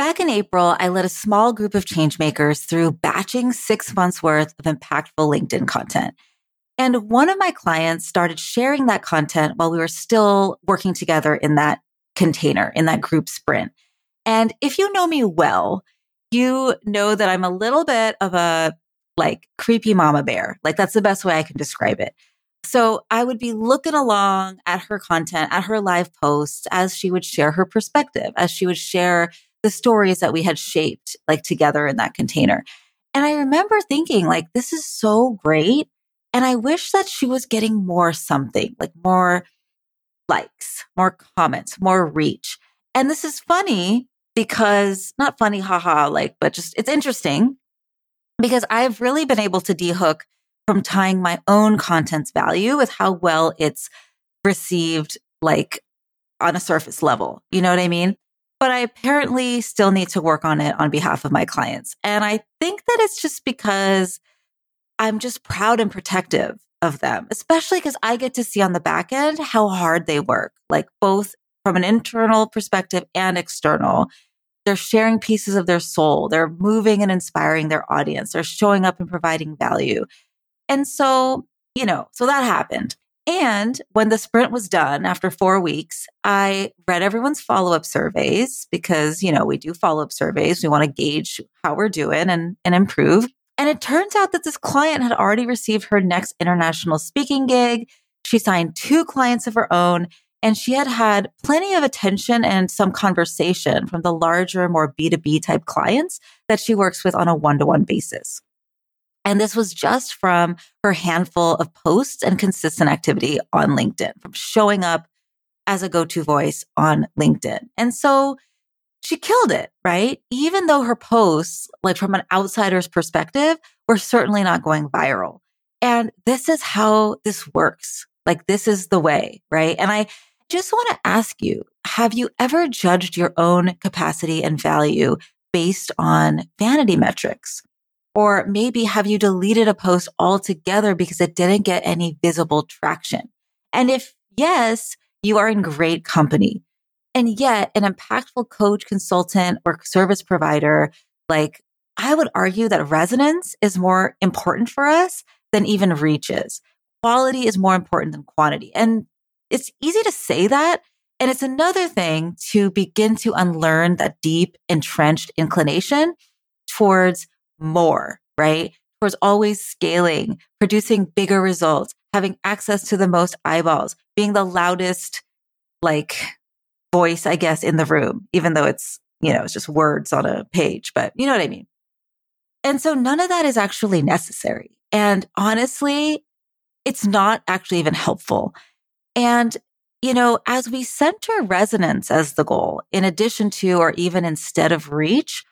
Back in April, I led a small group of changemakers through batching six months worth of impactful LinkedIn content. And one of my clients started sharing that content while we were still working together in that container, in that group sprint. And if you know me well, you know that I'm a little bit of a like creepy mama bear. Like that's the best way I can describe it. So I would be looking along at her content, at her live posts as she would share her perspective, as she would share the stories that we had shaped like together in that container. And I remember thinking like, this is so great. And I wish that she was getting more something like more likes, more comments, more reach. And this is funny because not funny, haha, like, but just it's interesting because I've really been able to dehook from tying my own content's value with how well it's received, like on a surface level. You know what I mean? But I apparently still need to work on it on behalf of my clients. And I think that it's just because I'm just proud and protective of them, especially because I get to see on the back end how hard they work, like both from an internal perspective and external. They're sharing pieces of their soul. They're moving and inspiring their audience. They're showing up and providing value. And so, you know, so that happened. And when the sprint was done after four weeks, I read everyone's follow up surveys because, you know, we do follow up surveys. We want to gauge how we're doing and, and improve. And it turns out that this client had already received her next international speaking gig. She signed two clients of her own and she had had plenty of attention and some conversation from the larger, more B2B type clients that she works with on a one to one basis. And this was just from her handful of posts and consistent activity on LinkedIn, from showing up as a go to voice on LinkedIn. And so she killed it, right? Even though her posts, like from an outsider's perspective, were certainly not going viral. And this is how this works. Like, this is the way, right? And I just want to ask you have you ever judged your own capacity and value based on vanity metrics? Or maybe have you deleted a post altogether because it didn't get any visible traction? And if yes, you are in great company. And yet an impactful coach, consultant, or service provider, like I would argue that resonance is more important for us than even reaches. Quality is more important than quantity. And it's easy to say that. And it's another thing to begin to unlearn that deep entrenched inclination towards more, right? Towards always scaling, producing bigger results, having access to the most eyeballs, being the loudest, like voice, I guess, in the room, even though it's, you know, it's just words on a page, but you know what I mean? And so none of that is actually necessary. And honestly, it's not actually even helpful. And, you know, as we center resonance as the goal, in addition to or even instead of reach,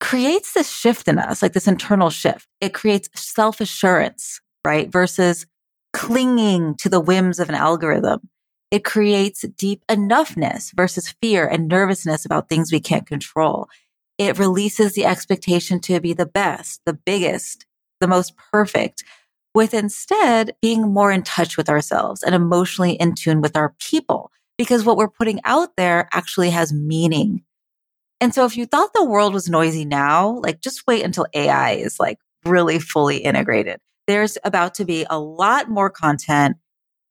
creates this shift in us, like this internal shift. It creates self assurance, right? Versus clinging to the whims of an algorithm. It creates deep enoughness versus fear and nervousness about things we can't control. It releases the expectation to be the best, the biggest, the most perfect, with instead being more in touch with ourselves and emotionally in tune with our people. Because what we're putting out there actually has meaning. And so if you thought the world was noisy now, like just wait until AI is like really fully integrated. There's about to be a lot more content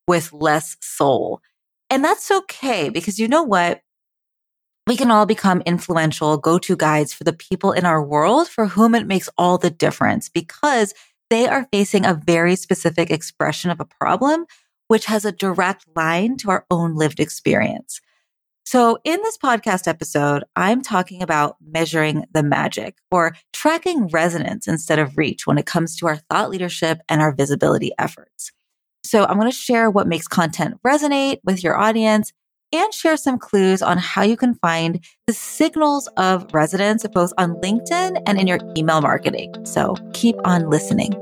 with less soul. And that's okay because you know what? We can all become influential go to guides for the people in our world for whom it makes all the difference because they are facing a very specific expression of a problem, which has a direct line to our own lived experience. So in this podcast episode, I'm talking about measuring the magic or tracking resonance instead of reach when it comes to our thought leadership and our visibility efforts. So I'm going to share what makes content resonate with your audience and share some clues on how you can find the signals of resonance both on LinkedIn and in your email marketing. So keep on listening.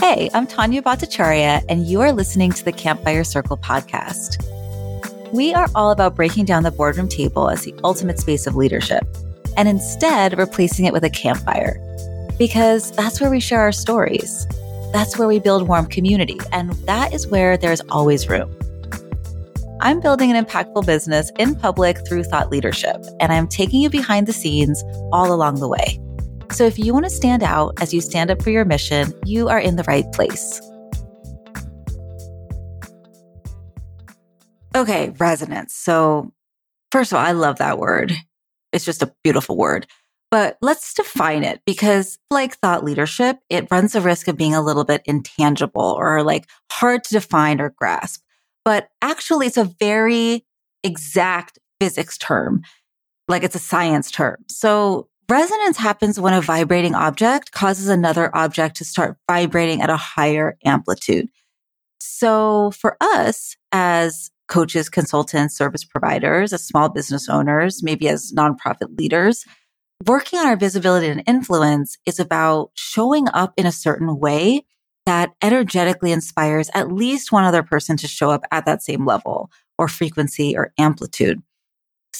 Hey, I'm Tanya Bhattacharya, and you are listening to the Campfire Circle podcast. We are all about breaking down the boardroom table as the ultimate space of leadership and instead replacing it with a campfire because that's where we share our stories. That's where we build warm community, and that is where there's always room. I'm building an impactful business in public through thought leadership, and I'm taking you behind the scenes all along the way. So if you want to stand out as you stand up for your mission, you are in the right place. Okay, resonance. So, first of all, I love that word. It's just a beautiful word. But let's define it because, like thought leadership, it runs the risk of being a little bit intangible or like hard to define or grasp. But actually, it's a very exact physics term, like it's a science term. So, resonance happens when a vibrating object causes another object to start vibrating at a higher amplitude. So, for us as coaches, consultants, service providers, as small business owners, maybe as nonprofit leaders, working on our visibility and influence is about showing up in a certain way that energetically inspires at least one other person to show up at that same level or frequency or amplitude.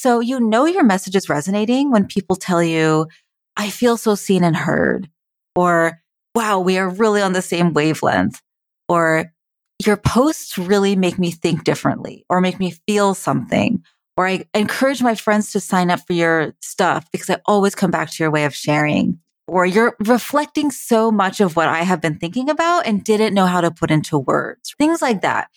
So you know your message is resonating when people tell you, I feel so seen and heard, or wow, we are really on the same wavelength, or your posts really make me think differently or make me feel something, or I encourage my friends to sign up for your stuff because I always come back to your way of sharing. Or you're reflecting so much of what I have been thinking about and didn't know how to put into words. Things like that.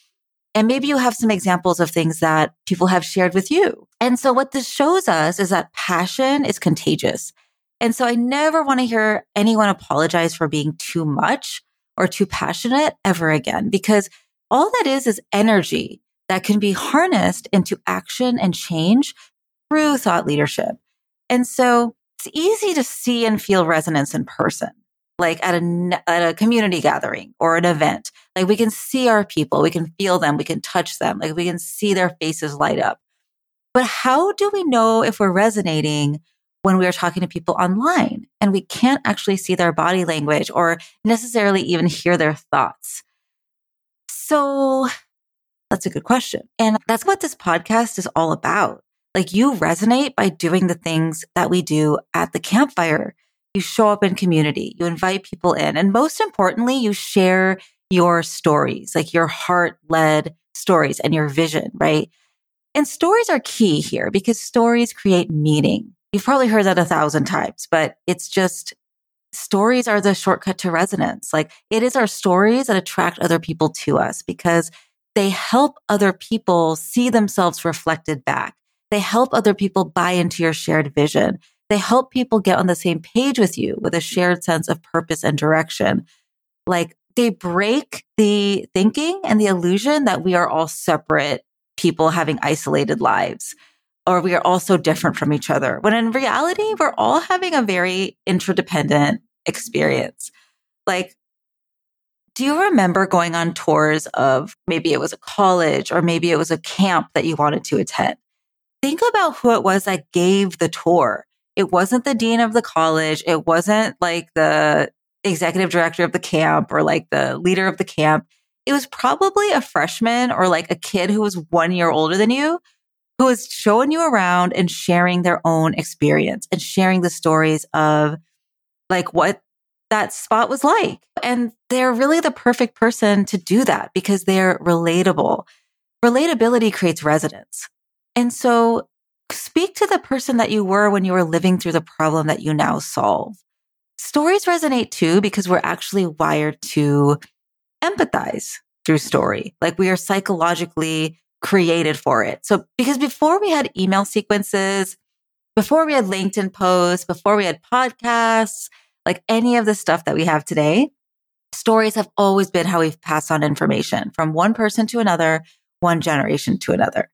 And maybe you have some examples of things that people have shared with you. And so what this shows us is that passion is contagious. And so I never want to hear anyone apologize for being too much or too passionate ever again, because all that is is energy that can be harnessed into action and change through thought leadership. And so it's easy to see and feel resonance in person, like at a, at a community gathering or an event. Like we can see our people, we can feel them, we can touch them, like we can see their faces light up. But how do we know if we're resonating when we are talking to people online and we can't actually see their body language or necessarily even hear their thoughts? So that's a good question. And that's what this podcast is all about. Like you resonate by doing the things that we do at the campfire. You show up in community, you invite people in, and most importantly, you share your stories, like your heart led stories and your vision, right? And stories are key here because stories create meaning. You've probably heard that a thousand times, but it's just stories are the shortcut to resonance. Like it is our stories that attract other people to us because they help other people see themselves reflected back. They help other people buy into your shared vision. They help people get on the same page with you with a shared sense of purpose and direction. Like they break the thinking and the illusion that we are all separate people having isolated lives or we are all so different from each other. When in reality, we're all having a very interdependent experience. Like do you remember going on tours of maybe it was a college or maybe it was a camp that you wanted to attend? Think about who it was that gave the tour. It wasn't the dean of the college. It wasn't like the executive director of the camp or like the leader of the camp. It was probably a freshman or like a kid who was one year older than you who was showing you around and sharing their own experience and sharing the stories of like what that spot was like. And they're really the perfect person to do that because they're relatable. Relatability creates resonance. And so speak to the person that you were when you were living through the problem that you now solve. Stories resonate too because we're actually wired to empathize through story. Like we are psychologically created for it. So because before we had email sequences, before we had LinkedIn posts, before we had podcasts, like any of the stuff that we have today, stories have always been how we've passed on information from one person to another, one generation to another.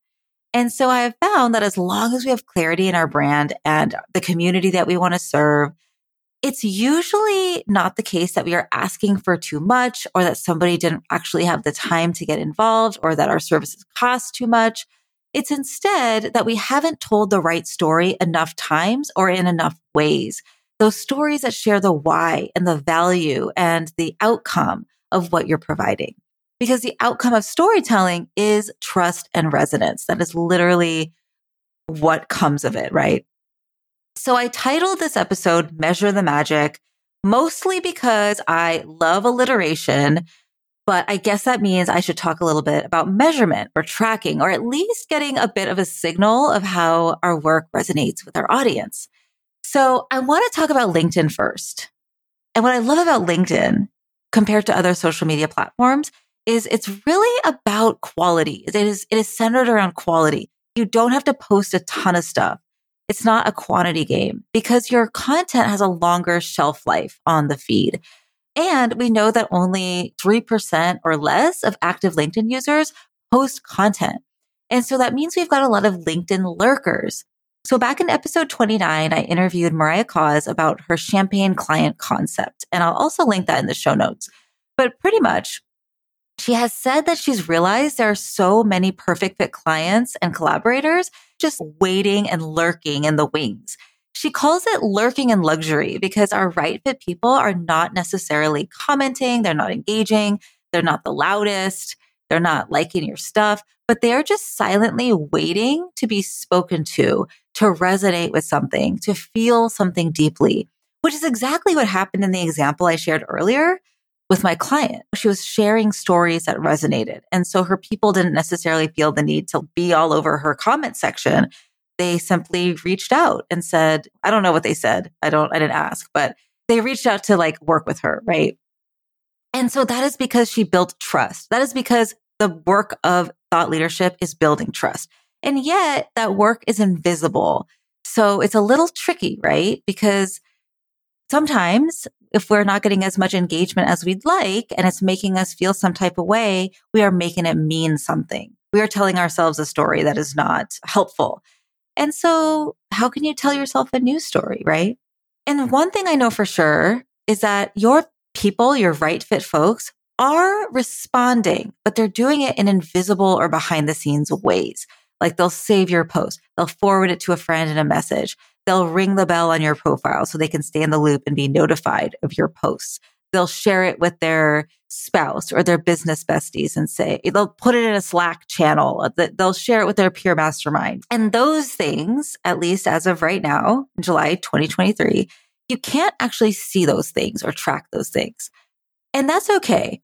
And so I have found that as long as we have clarity in our brand and the community that we want to serve, it's usually not the case that we are asking for too much or that somebody didn't actually have the time to get involved or that our services cost too much. It's instead that we haven't told the right story enough times or in enough ways those stories that share the why and the value and the outcome of what you're providing. Because the outcome of storytelling is trust and resonance. That is literally what comes of it, right? So I titled this episode Measure the Magic, mostly because I love alliteration But I guess that means I should talk a little bit about measurement or tracking, or at least getting a bit of a signal of how our work resonates with our audience. So I want to talk about LinkedIn first. And what I love about LinkedIn compared to other social media platforms is it's really about quality. It is, it is centered around quality. You don't have to post a ton of stuff. It's not a quantity game because your content has a longer shelf life on the feed. And we know that only 3% or less of active LinkedIn users post content. And so that means we've got a lot of LinkedIn lurkers. So back in episode 29, I interviewed Mariah Coz about her champagne client concept. And I'll also link that in the show notes. But pretty much, she has said that she's realized there are so many perfect fit clients and collaborators just waiting and lurking in the wings. She calls it lurking in luxury because our right fit people are not necessarily commenting. They're not engaging. They're not the loudest. They're not liking your stuff, but they're just silently waiting to be spoken to, to resonate with something, to feel something deeply, which is exactly what happened in the example I shared earlier with my client. She was sharing stories that resonated. And so her people didn't necessarily feel the need to be all over her comment section they simply reached out and said, I don't know what they said. I don't, I didn't ask, but they reached out to like work with her. Right. And so that is because she built trust. That is because the work of thought leadership is building trust. And yet that work is invisible. So it's a little tricky, right? Because sometimes if we're not getting as much engagement as we'd like and it's making us feel some type of way, we are making it mean something. We are telling ourselves a story that is not helpful. And so how can you tell yourself a new story, right? And mm. one thing I know for sure is that your people, your right fit folks are responding, but they're doing it in invisible or behind the scenes ways. Like they'll save your post. They'll forward it to a friend in a message. They'll ring the bell on your profile so they can stay in the loop and be notified of your posts they'll share it with their spouse or their business besties and say, they'll put it in a Slack channel, they'll share it with their peer mastermind. And those things, at least as of right now, July 2023, you can't actually see those things or track those things. And that's okay.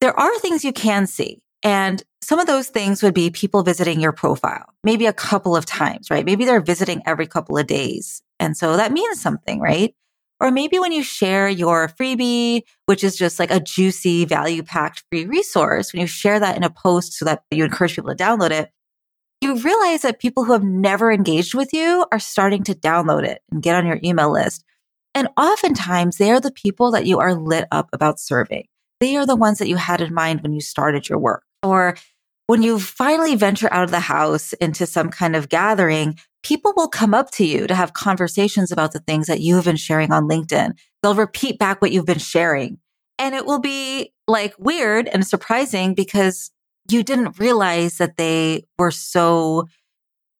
There are things you can see. And some of those things would be people visiting your profile, maybe a couple of times, right? Maybe they're visiting every couple of days. And so that means something, right? Or maybe when you share your freebie, which is just like a juicy value packed free resource, when you share that in a post so that you encourage people to download it, you realize that people who have never engaged with you are starting to download it and get on your email list. And oftentimes they are the people that you are lit up about serving. They are the ones that you had in mind when you started your work. Or when you finally venture out of the house into some kind of gathering, people will come up to you to have conversations about the things that you've been sharing on LinkedIn. They'll repeat back what you've been sharing. And it will be like weird and surprising because you didn't realize that they were so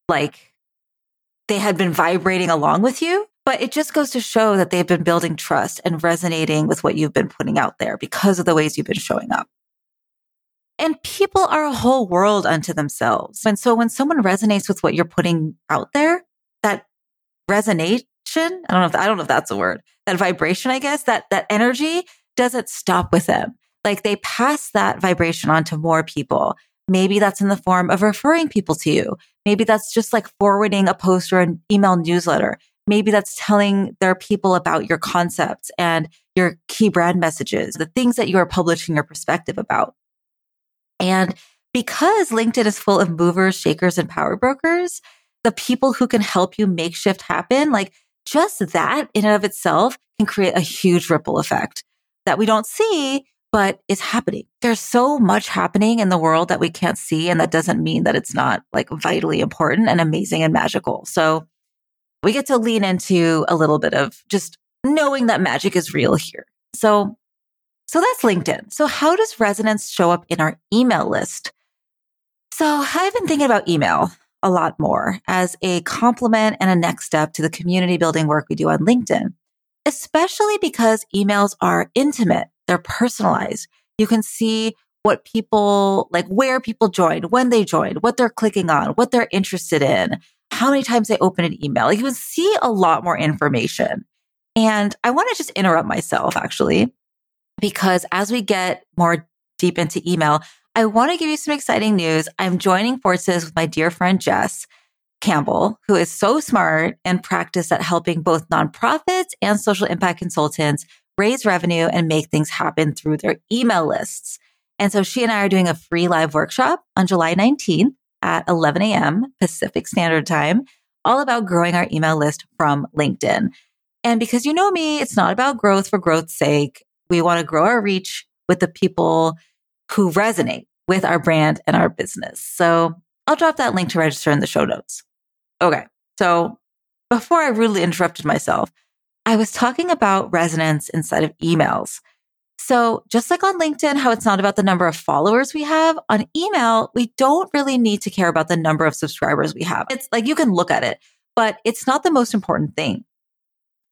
like they had been vibrating along with you. But it just goes to show that they've been building trust and resonating with what you've been putting out there because of the ways you've been showing up. And people are a whole world unto themselves. And so when someone resonates with what you're putting out there, that resonation, I don't know if, I don't know if that's a word, that vibration, I guess, that, that energy doesn't stop with them. Like they pass that vibration on to more people. Maybe that's in the form of referring people to you. Maybe that's just like forwarding a post or an email newsletter. Maybe that's telling their people about your concepts and your key brand messages, the things that you are publishing your perspective about. And because LinkedIn is full of movers, shakers, and power brokers, the people who can help you make shift happen, like just that in and of itself can create a huge ripple effect that we don't see, but is happening. There's so much happening in the world that we can't see. And that doesn't mean that it's not like vitally important and amazing and magical. So we get to lean into a little bit of just knowing that magic is real here. So so that's LinkedIn. So how does resonance show up in our email list? So I've been thinking about email a lot more as a complement and a next step to the community building work we do on LinkedIn, especially because emails are intimate. They're personalized. You can see what people like, where people joined, when they joined, what they're clicking on, what they're interested in, how many times they open an email. Like you can see a lot more information. And I want to just interrupt myself actually because as we get more deep into email, I want to give you some exciting news. I'm joining forces with my dear friend Jess Campbell, who is so smart and practiced at helping both nonprofits and social impact consultants raise revenue and make things happen through their email lists. And so she and I are doing a free live workshop on July 19th at 11 a.m. Pacific Standard Time, all about growing our email list from LinkedIn. And because you know me, it's not about growth for growth's sake. We want to grow our reach with the people who resonate with our brand and our business. So I'll drop that link to register in the show notes. Okay. So before I rudely interrupted myself, I was talking about resonance inside of emails. So just like on LinkedIn, how it's not about the number of followers we have on email, we don't really need to care about the number of subscribers we have. It's like you can look at it, but it's not the most important thing.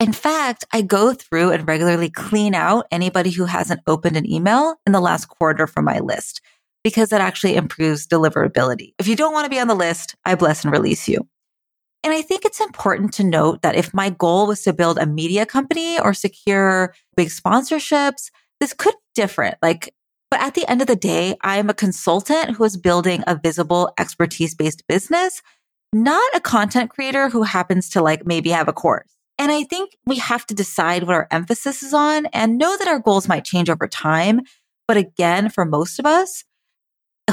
In fact, I go through and regularly clean out anybody who hasn't opened an email in the last quarter from my list because that actually improves deliverability. If you don't want to be on the list, I bless and release you. And I think it's important to note that if my goal was to build a media company or secure big sponsorships, this could be different. Like, but at the end of the day, I'm a consultant who is building a visible expertise based business, not a content creator who happens to like maybe have a course. And I think we have to decide what our emphasis is on and know that our goals might change over time. But again, for most of us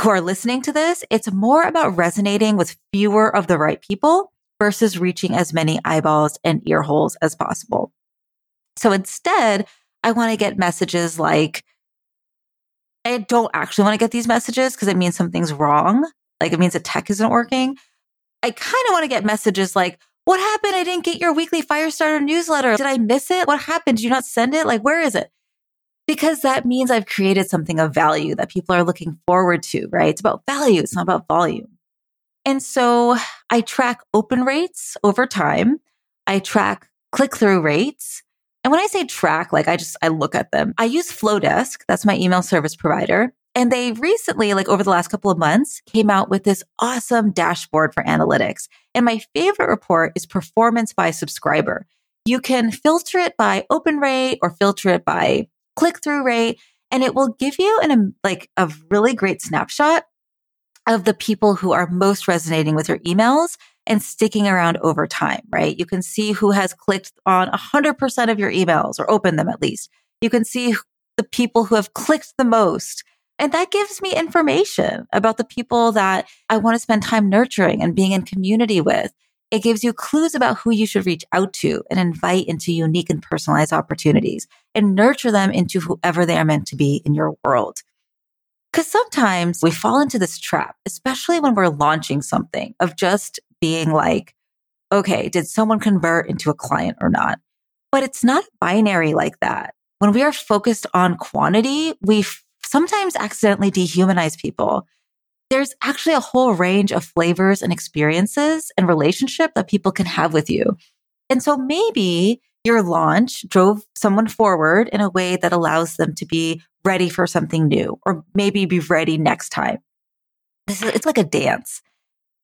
who are listening to this, it's more about resonating with fewer of the right people versus reaching as many eyeballs and ear holes as possible. So instead, I want to get messages like, I don't actually want to get these messages because it means something's wrong. Like it means the tech isn't working. I kind of want to get messages like, what happened? I didn't get your weekly Firestarter newsletter. Did I miss it? What happened? Did you not send it? Like, where is it? Because that means I've created something of value that people are looking forward to, right? It's about value. It's not about volume. And so I track open rates over time. I track click through rates. And when I say track, like I just, I look at them. I use Flodesk. That's my email service provider. And they recently, like over the last couple of months, came out with this awesome dashboard for analytics. And my favorite report is performance by subscriber. You can filter it by open rate or filter it by click through rate, and it will give you an, like a really great snapshot of the people who are most resonating with your emails and sticking around over time, right? You can see who has clicked on 100% of your emails or opened them at least. You can see the people who have clicked the most and that gives me information about the people that I want to spend time nurturing and being in community with. It gives you clues about who you should reach out to and invite into unique and personalized opportunities and nurture them into whoever they are meant to be in your world. Because sometimes we fall into this trap, especially when we're launching something of just being like, okay, did someone convert into a client or not? But it's not binary like that. When we are focused on quantity, we sometimes accidentally dehumanize people. There's actually a whole range of flavors and experiences and relationship that people can have with you. And so maybe your launch drove someone forward in a way that allows them to be ready for something new or maybe be ready next time. This is, it's like a dance.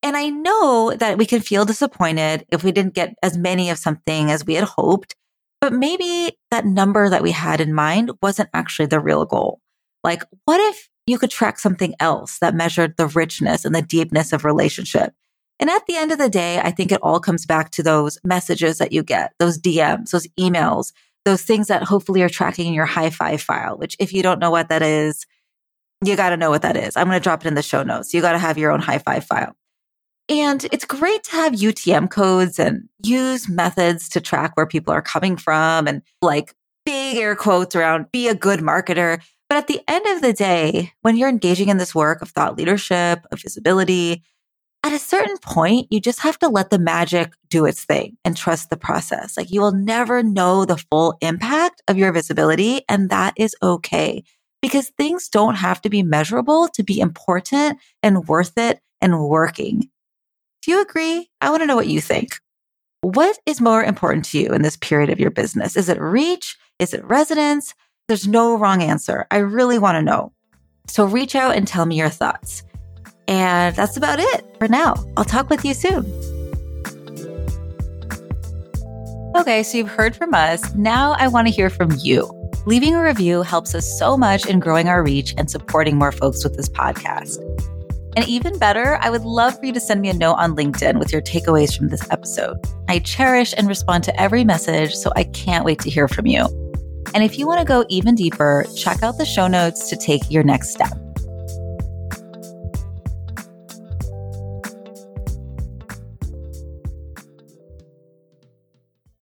And I know that we can feel disappointed if we didn't get as many of something as we had hoped, but maybe that number that we had in mind wasn't actually the real goal. Like, what if you could track something else that measured the richness and the deepness of relationship? And at the end of the day, I think it all comes back to those messages that you get, those DMs, those emails, those things that hopefully are tracking in your High Five file, which if you don't know what that is, you got to know what that is. I'm going to drop it in the show notes. You got to have your own High Five file. And it's great to have UTM codes and use methods to track where people are coming from and like big air quotes around be a good marketer. But at the end of the day, when you're engaging in this work of thought leadership, of visibility, at a certain point, you just have to let the magic do its thing and trust the process. Like you will never know the full impact of your visibility. And that is okay because things don't have to be measurable to be important and worth it and working. Do you agree? I want to know what you think. What is more important to you in this period of your business? Is it reach? Is it resonance? There's no wrong answer. I really want to know. So reach out and tell me your thoughts. And that's about it for now. I'll talk with you soon. Okay, so you've heard from us. Now I want to hear from you. Leaving a review helps us so much in growing our reach and supporting more folks with this podcast. And even better, I would love for you to send me a note on LinkedIn with your takeaways from this episode. I cherish and respond to every message, so I can't wait to hear from you. And if you want to go even deeper, check out the show notes to take your next step.